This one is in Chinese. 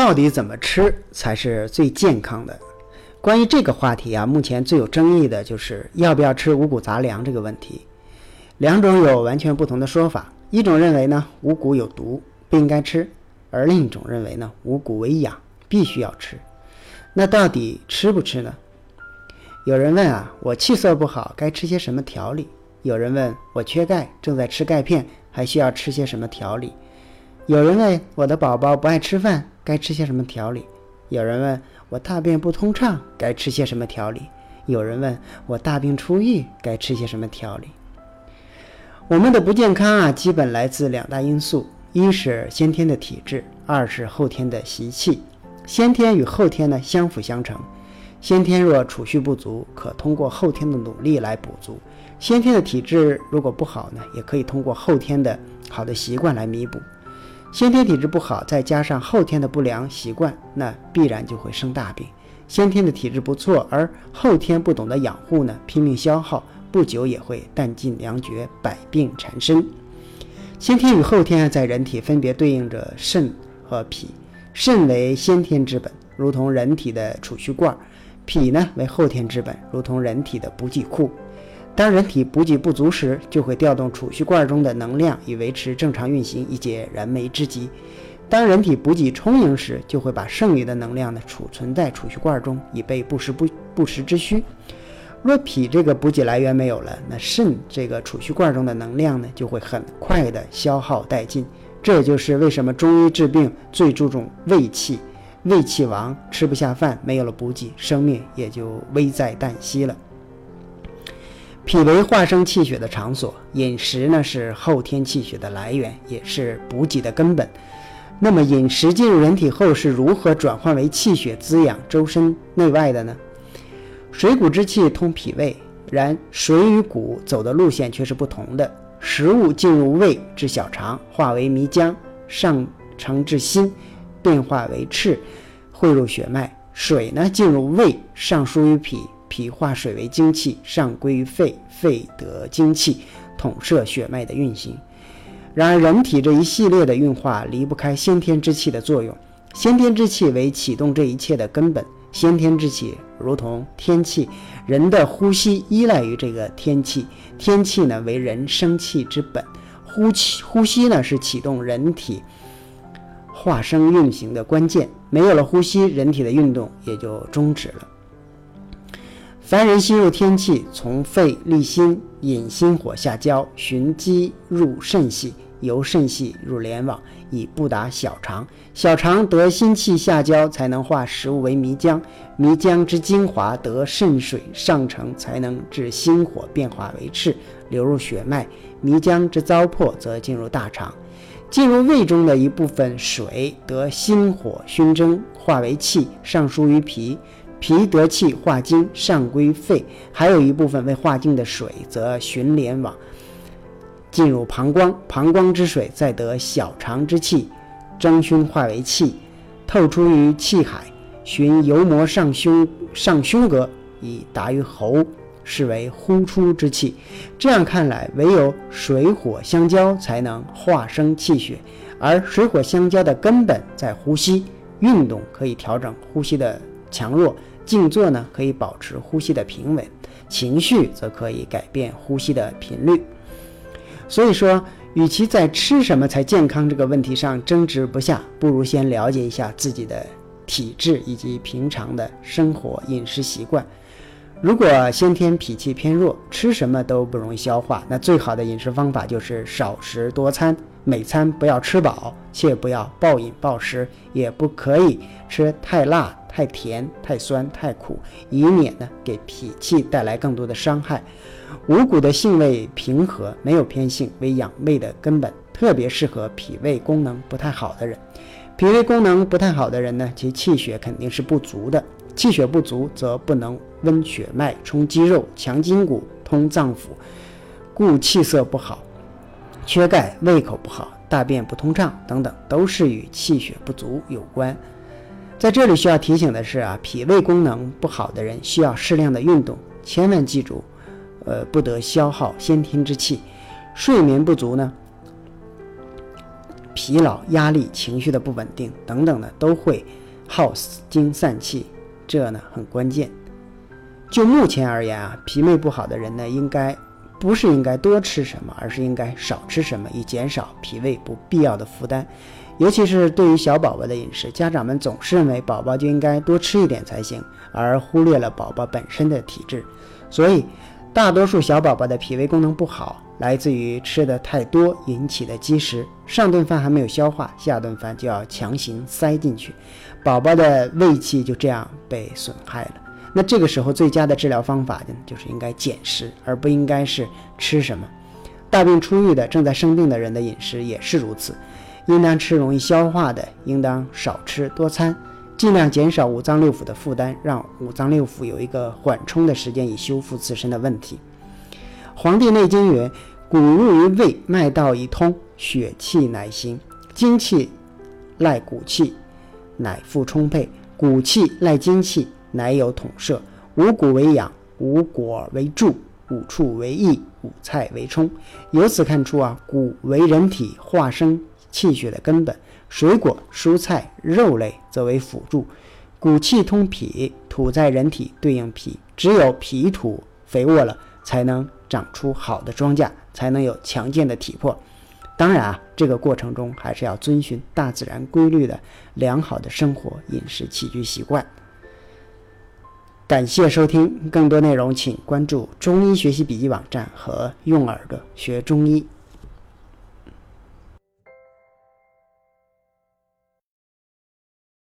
到底怎么吃才是最健康的？关于这个话题啊，目前最有争议的就是要不要吃五谷杂粮这个问题。两种有完全不同的说法，一种认为呢五谷有毒，不应该吃；而另一种认为呢五谷为养，必须要吃。那到底吃不吃呢？有人问啊，我气色不好，该吃些什么调理？有人问我缺钙，正在吃钙片，还需要吃些什么调理？有人问我的宝宝不爱吃饭，该吃些什么调理？有人问我大便不通畅，该吃些什么调理？有人问我大病初愈，该吃些什么调理？我们的不健康啊，基本来自两大因素：一是先天的体质，二是后天的习气。先天与后天呢相辅相成，先天若储蓄不足，可通过后天的努力来补足；先天的体质如果不好呢，也可以通过后天的好的习惯来弥补。先天体质不好，再加上后天的不良习惯，那必然就会生大病。先天的体质不错，而后天不懂得养护呢，拼命消耗，不久也会弹尽粮绝，百病缠身。先天与后天在人体分别对应着肾和脾，肾为先天之本，如同人体的储蓄罐；脾呢为后天之本，如同人体的补给库。当人体补给不足时，就会调动储蓄罐中的能量以维持正常运行，以解燃眉之急；当人体补给充盈时，就会把剩余的能量呢储存在储蓄罐中，以备不时不不时之需。若脾这个补给来源没有了，那肾这个储蓄罐中的能量呢就会很快的消耗殆尽。这也就是为什么中医治病最注重胃气，胃气亡，吃不下饭，没有了补给，生命也就危在旦夕了。脾为化生气血的场所，饮食呢是后天气血的来源，也是补给的根本。那么饮食进入人体后是如何转换为气血滋养周身内外的呢？水谷之气通脾胃，然水与谷走的路线却是不同的。食物进入胃至小肠，化为糜浆，上承至心，变化为赤，汇入血脉。水呢进入胃，上输于脾。脾化水为精气，上归于肺，肺得精气，统摄血脉的运行。然而，人体这一系列的运化离不开先天之气的作用。先天之气为启动这一切的根本。先天之气如同天气，人的呼吸依赖于这个天气。天气呢，为人生气之本。呼气，呼吸呢，是启动人体化生运行的关键。没有了呼吸，人体的运动也就终止了。凡人吸入天气，从肺立心，引心火下焦，循机入肾系，由肾系入联网，以布达小肠。小肠得心气下焦，才能化食物为糜浆。糜浆之精华得肾水上承，才能致心火变化为赤，流入血脉。糜浆之糟粕，则进入大肠。进入胃中的一部分水得心火熏蒸，化为气，上输于脾。脾得气化精，上归肺；还有一部分未化精的水，则循连网进入膀胱。膀胱之水再得小肠之气蒸熏化为气，透出于气海，循油膜上胸上胸膈，以达于喉，是为呼出之气。这样看来，唯有水火相交，才能化生气血。而水火相交的根本在呼吸，运动可以调整呼吸的强弱。静坐呢，可以保持呼吸的平稳；情绪则可以改变呼吸的频率。所以说，与其在吃什么才健康这个问题上争执不下，不如先了解一下自己的体质以及平常的生活饮食习惯。如果先天脾气偏弱，吃什么都不容易消化，那最好的饮食方法就是少食多餐，每餐不要吃饱，切不要暴饮暴食，也不可以吃太辣。太甜、太酸、太苦，以免呢给脾气带来更多的伤害。五谷的性味平和，没有偏性，为养胃的根本，特别适合脾胃功能不太好的人。脾胃功能不太好的人呢，其气血肯定是不足的。气血不足，则不能温血脉、充肌肉、强筋骨、通脏腑，故气色不好。缺钙、胃口不好、大便不通畅等等，都是与气血不足有关。在这里需要提醒的是啊，脾胃功能不好的人需要适量的运动，千万记住，呃，不得消耗先天之气。睡眠不足呢，疲劳、压力、情绪的不稳定等等呢，都会耗精散气，这呢很关键。就目前而言啊，脾胃不好的人呢，应该不是应该多吃什么，而是应该少吃什么，以减少脾胃不必要的负担。尤其是对于小宝宝的饮食，家长们总是认为宝宝就应该多吃一点才行，而忽略了宝宝本身的体质。所以，大多数小宝宝的脾胃功能不好，来自于吃的太多引起的积食。上顿饭还没有消化，下顿饭就要强行塞进去，宝宝的胃气就这样被损害了。那这个时候，最佳的治疗方法呢，就是应该减食，而不应该是吃什么。大病初愈的、正在生病的人的饮食也是如此。应当吃容易消化的，应当少吃多餐，尽量减少五脏六腑的负担，让五脏六腑有一个缓冲的时间，以修复自身的问题。《黄帝内经》曰：“谷入于胃，脉道以通，血气乃行。精气赖骨气，乃复充沛；骨气赖精气，乃有统摄。五谷为养，五果为助，五畜为益，五菜为充。”由此看出啊，谷为人体化生。气血的根本，水果、蔬菜、肉类则为辅助。骨气通脾，土在人体对应脾，只有脾土肥沃了，才能长出好的庄稼，才能有强健的体魄。当然啊，这个过程中还是要遵循大自然规律的良好的生活饮食起居习惯。感谢收听，更多内容请关注中医学习笔记网站和用耳朵学中医。